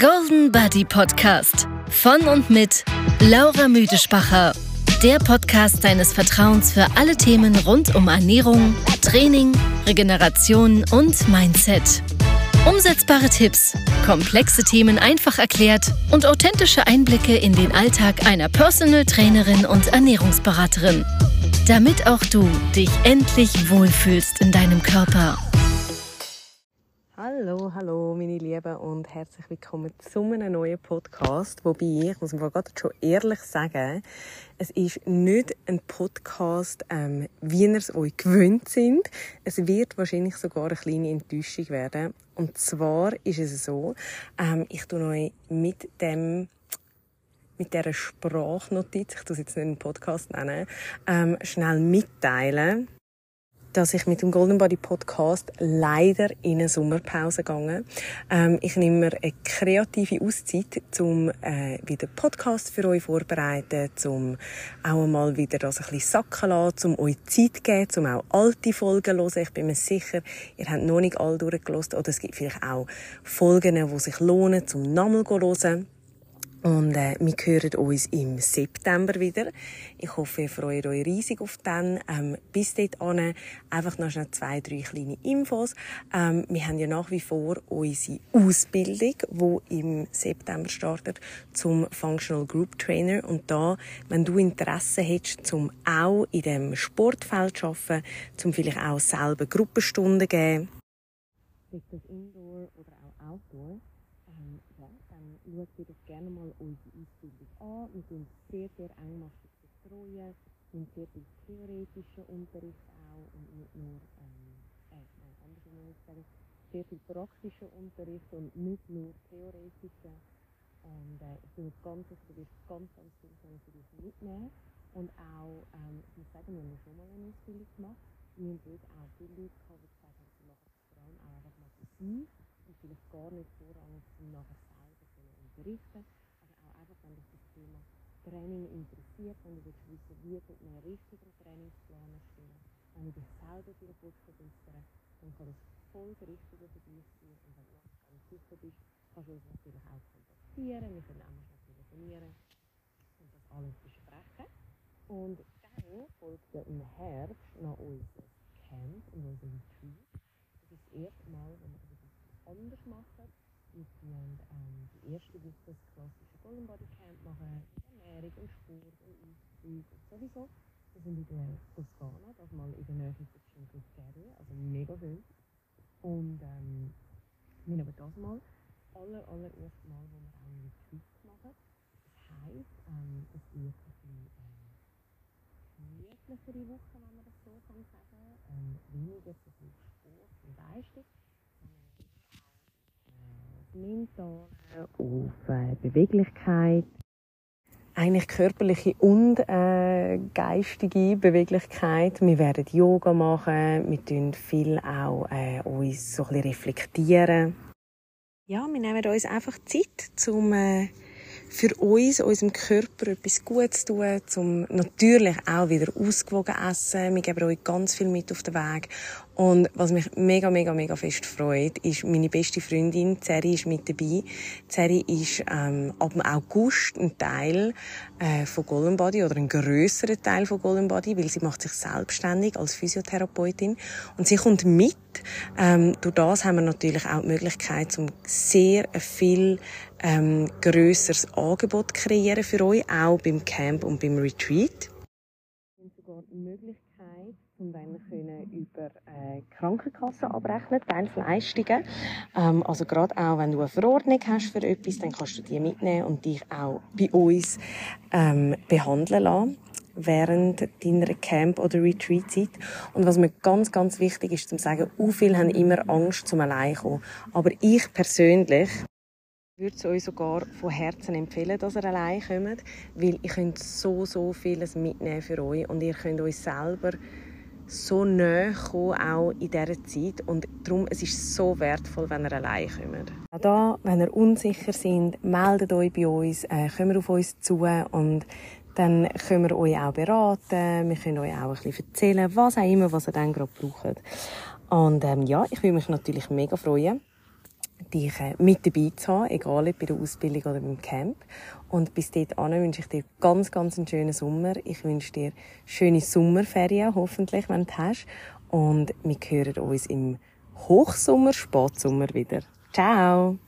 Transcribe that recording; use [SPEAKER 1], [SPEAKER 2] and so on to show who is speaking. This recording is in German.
[SPEAKER 1] Golden Buddy Podcast von und mit Laura Müdespacher. Der Podcast deines Vertrauens für alle Themen rund um Ernährung, Training, Regeneration und Mindset. Umsetzbare Tipps, komplexe Themen einfach erklärt und authentische Einblicke in den Alltag einer Personal Trainerin und Ernährungsberaterin. Damit auch du dich endlich wohlfühlst in deinem Körper.
[SPEAKER 2] Hallo, hallo meine Lieben und herzlich willkommen zu einem neuen Podcast. Wobei, ich muss mir gerade schon ehrlich sagen, es ist nicht ein Podcast, ähm, wie ihr es euch gewöhnt sind. Es wird wahrscheinlich sogar eine kleine Enttäuschung werden. Und zwar ist es so, ähm, ich tue euch mit dem mit dieser Sprachnotiz, ich tue es jetzt nicht einen Podcast nennen, ähm, schnell mitteilen, dass ich mit dem Golden Body Podcast leider in eine Sommerpause gegangen. Ähm, ich nehme mir eine kreative Auszeit, um äh, wieder Podcast für euch vorbereiten, um auch einmal wieder das ein bisschen sacken lassen, um euch Zeit zu geben, um auch alte Folgen zu hören. Ich bin mir sicher, ihr habt noch nicht alle durchgelost oder es gibt vielleicht auch Folgen, die sich lohnen, zum nochmal zu hören. Und äh, wir hören uns im September wieder. Ich hoffe, ihr freut euch riesig auf den. Ähm, bis dahin einfach noch schnell zwei, drei kleine Infos. Ähm, wir haben ja nach wie vor unsere Ausbildung, die im September startet, zum Functional Group Trainer. Und da, wenn du Interesse hättest, zum auch in dem Sportfeld zu arbeiten, zum vielleicht auch selber Gruppenstunden geben, sei das Indoor oder auch Outdoor, schaut ihr doch gerne mal unsere Ausbildung an. Wir sind sehr, sehr engmaschig betreuen, wir sehr viel theoretischen Unterricht auch und nicht nur, ähm, äh, nein, andersrum muss ich sagen, sehr viel praktischen Unterricht und nicht nur theoretischen. Und äh, ich bin ganz sicher, du wirst ganz, ganz viel für dich mitnehmen. Und auch, ähm, ich muss sagen, wir haben schon mal eine Ausbildung gemacht. Wir haben dort auch viele Leute gehabt, die gesagt haben, sie machen das vor allem auch einfach mal für sich und vielleicht gar nicht vorrangig zum nachher unterrichten, aber auch einfach, wenn dich das Thema Training interessiert, wenn du willst wissen, wie tut einen richtigen Trainingsplan erstellen, wenn du dich selber willst verbessern dann kann das voll das Richtige für dich sein und wenn du ganz sicher bist, kannst du uns natürlich auch kontaktieren, wir können auch mal telefonieren und das alles besprechen. Und dann folgt ja im Herbst noch unser Camp und unser Retreat. Das ist das erste Mal, wenn wir etwas anders machen wir können ähm, die erste Woche das klassische Golden Body Camp machen, Ernährung und Sport und Ausflug und sowieso. Wir sind in der Toskana, das mal in der Nähe von Terre, also mega schön. Und ähm, wir aber das mal aller, allererste Mal, wo wir auch einen Retreat machen. Das heisst, ähm, es wird ein bisschen äh, gemütlichere Woche, wenn man das so kann sagen. Ähm, weniger so viel Sport und Leistung mental, auf äh, Beweglichkeit. Eigentlich körperliche und äh, geistige Beweglichkeit. Wir werden Yoga machen, wir tun viel auch äh, uns so ein bisschen reflektieren. Ja, wir nehmen uns einfach Zeit, um äh, für uns, unserem Körper etwas Gutes zu tun, um natürlich auch wieder ausgewogen essen. Wir geben euch ganz viel mit auf den Weg und was mich mega, mega, mega fest freut, ist meine beste Freundin, Zeri, ist mit dabei. Zeri ist ähm, ab dem August ein Teil äh, von Golden Body oder ein grösserer Teil von Golden Body, weil sie macht sich selbstständig als Physiotherapeutin und sie kommt mit. Ähm, durch das haben wir natürlich auch die Möglichkeit, um sehr viel ähm, grösseres Angebot kreieren für euch, auch beim Camp und beim Retreat. Und sogar die Möglichkeit, und dann können über äh, Krankenkasse abrechnen, Teilsleistungen. Ähm, also gerade auch, wenn du eine Verordnung hast für etwas, dann kannst du die mitnehmen und dich auch bei uns ähm, behandeln lassen während deiner Camp- oder Retreat-Zeit. Und was mir ganz, ganz wichtig ist, zu sagen, u viele haben immer Angst zum allein kommen. Aber ich persönlich würde es euch sogar von Herzen empfehlen, dass ihr allein kommt, weil ihr könnt so, so vieles mitnehmen für euch und ihr könnt euch selber so nahe kommen, auch in dieser Zeit. Und darum, es ist so wertvoll, wenn ihr allein kommt. Auch da, wenn ihr unsicher seid, meldet euch bei uns, äh, kommt auf uns zu und dann können wir euch auch beraten. Wir können euch auch ein bisschen erzählen, was auch immer, was ihr dann gerade braucht. Und ähm, ja, ich würde mich natürlich mega freuen, dich äh, mit dabei zu haben, egal ob bei der Ausbildung oder beim Camp. Und bis dahin wünsche ich dir ganz, ganz einen schönen Sommer. Ich wünsche dir schöne Sommerferien, hoffentlich, wenn du hast. Und wir hören uns im Hochsommer, Spätsommer wieder. Ciao!